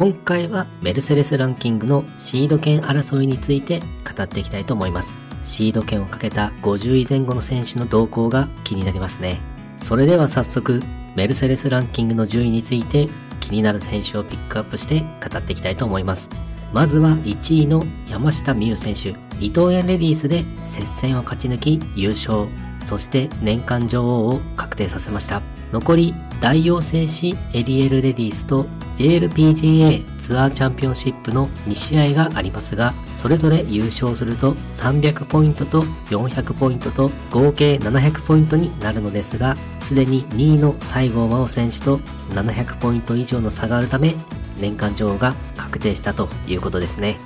今回はメルセデスランキングのシード権争いについて語っていきたいと思います。シード権をかけた50位前後の選手の動向が気になりますね。それでは早速、メルセデスランキングの順位について気になる選手をピックアップして語っていきたいと思います。まずは1位の山下美夢選手。伊藤園レディースで接戦を勝ち抜き優勝。そして年間女王を確定させました。残り大王製紙エリエルレディースと JLPGA ツアーチャンピオンシップの2試合がありますが、それぞれ優勝すると300ポイントと400ポイントと合計700ポイントになるのですが、すでに2位の西郷真央選手と700ポイント以上の差があるため、年間女王が確定したということですね。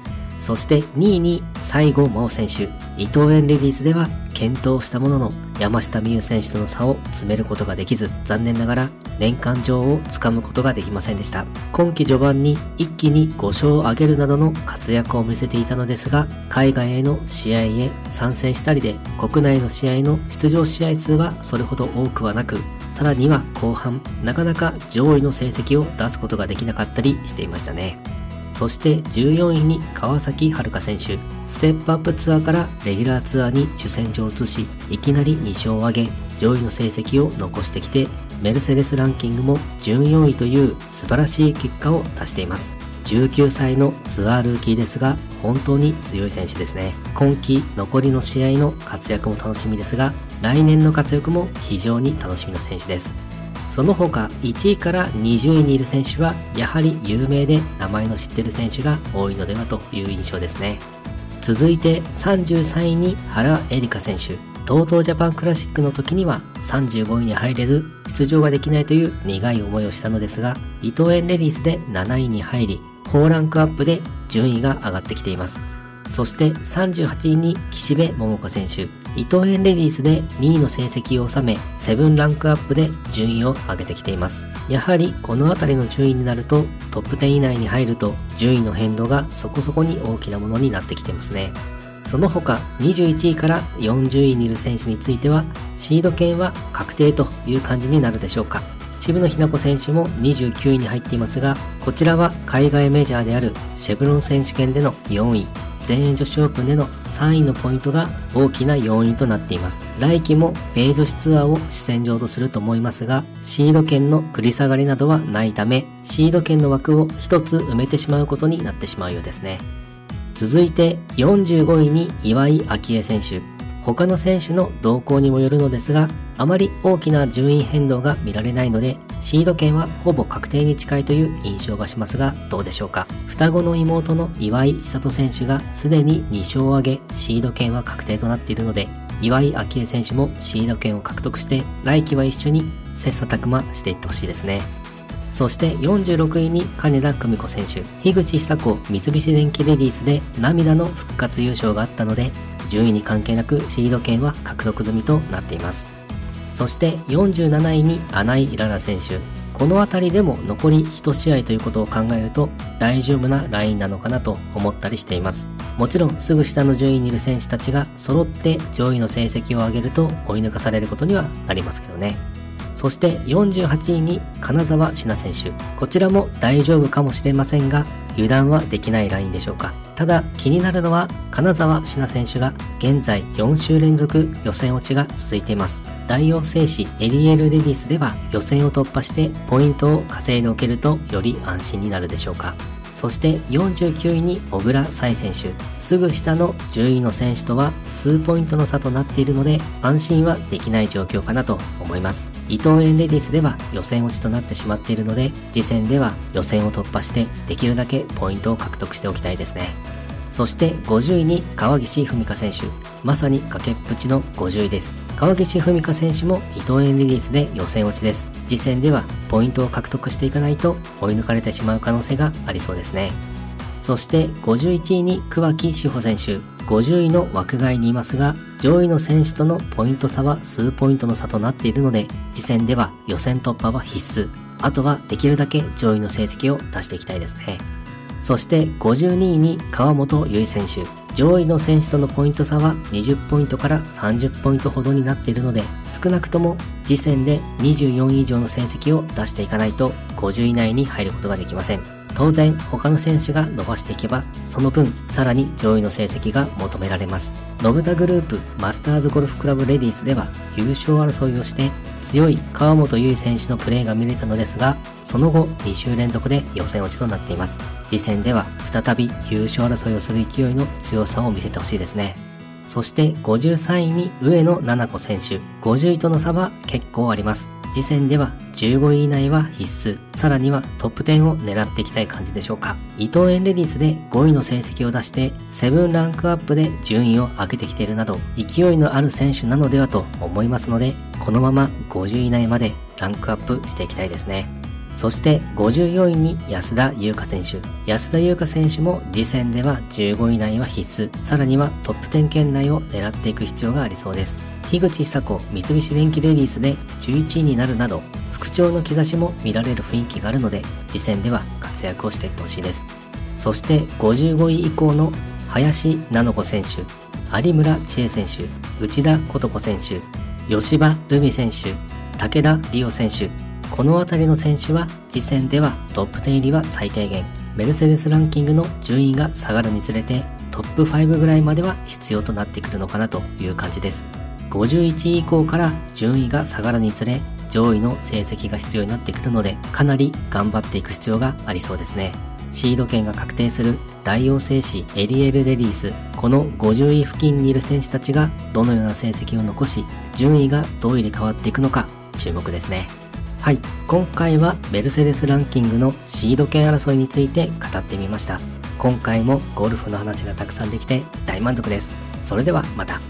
そして2位に西郷真央選手、伊藤園レディースでは検討したものの山下美夢選手との差を詰めることができず、残念ながら年間女王をつかむことができませんでした。今季序盤に一気に5勝を挙げるなどの活躍を見せていたのですが、海外への試合へ参戦したりで、国内の試合の出場試合数はそれほど多くはなく、さらには後半、なかなか上位の成績を出すことができなかったりしていましたね。そして14位に川崎遥選手。ステップアップツアーからレギュラーツアーに主戦場を移し、いきなり2勝を挙げ、上位の成績を残してきて、メルセデスランキングも14位という素晴らしい結果を出しています。19歳のツアールーキーですが、本当に強い選手ですね。今季残りの試合の活躍も楽しみですが、来年の活躍も非常に楽しみな選手です。その他1位から20位にいる選手はやはり有名で名前の知ってる選手が多いのではという印象ですね。続いて33位に原恵梨香選手。TOTO ジャパンクラシックの時には35位に入れず出場ができないという苦い思いをしたのですが伊藤園レディースで7位に入り4ランクアップで順位が上がってきています。そして38位に岸辺桃子選手。伊藤園レディースで2位の成績を収め、7ランクアップで順位を上げてきています。やはりこの辺りの順位になると、トップ10以内に入ると、順位の変動がそこそこに大きなものになってきてますね。その他、21位から40位にいる選手については、シード権は確定という感じになるでしょうか。渋野日向子選手も29位に入っていますが、こちらは海外メジャーであるシェブロン選手権での4位、全英女子オープンでの3位のポイントが大きな要因となっています。来季も米女子ツアーを主戦場とすると思いますが、シード権の繰り下がりなどはないため、シード権の枠を一つ埋めてしまうことになってしまうようですね。続いて45位に岩井明恵選手。他の選手の動向にもよるのですが、あまり大きな順位変動が見られないので、シード権はほぼ確定に近いという印象がしますが、どうでしょうか。双子の妹の岩井千里選手がすでに2勝を挙げ、シード権は確定となっているので、岩井明恵選手もシード権を獲得して、来季は一緒に切磋琢磨していってほしいですね。そして46位に金田久美子選手、樋口久子三菱電機レディースで涙の復活優勝があったので、順位に関係なくシード権は獲得済みとなっています。そして47位に穴井ララ選手。この辺りでも残り1試合ということを考えると大丈夫なラインなのかなと思ったりしています。もちろんすぐ下の順位にいる選手たちが揃って上位の成績を上げると追い抜かされることにはなりますけどね。そして48位に金沢志奈選手。こちらも大丈夫かもしれませんが、油断はできないラインでしょうか。ただ気になるのは金沢志奈選手が現在4週連続予選落ちが続いています。大王製紙エリエルレディスでは予選を突破してポイントを稼いでおけるとより安心になるでしょうか。そして49位に小倉彩選手。すぐ下の10位の選手とは数ポイントの差となっているので安心はできない状況かなと思います。伊藤園レディスでは予選落ちとなってしまっているので次戦では予選を突破してできるだけポイントを獲得しておきたいですね。そして50位に川岸文香選手。まさに崖っぷちの50位です。川岸文香選手も伊藤園レディースで予選落ちです。次戦ではポイントを獲得していかないと追い抜かれてしまう可能性がありそうですね。そして51位に桑木志保選手。50位の枠外にいますが、上位の選手とのポイント差は数ポイントの差となっているので、次戦では予選突破は必須。あとはできるだけ上位の成績を出していきたいですね。そして52位に川本結衣選手。上位の選手とのポイント差は20ポイントから30ポイントほどになっているので、少なくとも次戦で24位以上の成績を出していかないと50位以内に入ることができません。当然他の選手が伸ばしていけばその分さらに上位の成績が求められます。ノブタグループマスターズゴルフクラブレディースでは優勝争いをして強い川本優衣選手のプレーが見れたのですがその後2週連続で予選落ちとなっています。次戦では再び優勝争いをする勢いの強さを見せてほしいですね。そして53位に上野七子選手50位との差は結構あります。次戦では15位以内は必須、さらにはトップ10を狙っていきたい感じでしょうか。伊藤園レディスで5位の成績を出して、7ランクアップで順位を上げてきているなど、勢いのある選手なのではと思いますので、このまま50位以内までランクアップしていきたいですね。そして54位に安田優香選手。安田優香選手も次戦では15位以内は必須、さらにはトップ10圏内を狙っていく必要がありそうです。樋口久子三菱電機レディースで11位になるなど、復調の兆しも見られる雰囲気があるので、次戦では活躍をしていってほしいです。そして55位以降の林菜乃子選手、有村千恵選手、内田琴子選手、吉場ルミ選手、武田理央選手、この辺りの選手は次戦ではトップ10入りは最低限、メルセデスランキングの順位が下がるにつれてトップ5ぐらいまでは必要となってくるのかなという感じです。51位以降から順位が下がるにつれ上位の成績が必要になってくるのでかなり頑張っていく必要がありそうですね。シード権が確定する大王製紙エリエルレディースこの50位付近にいる選手たちがどのような成績を残し順位がどう入れ替わっていくのか注目ですね。はい、今回はメルセデスランキングのシード権争いについて語ってみました。今回もゴルフの話がたくさんできて大満足です。それではまた。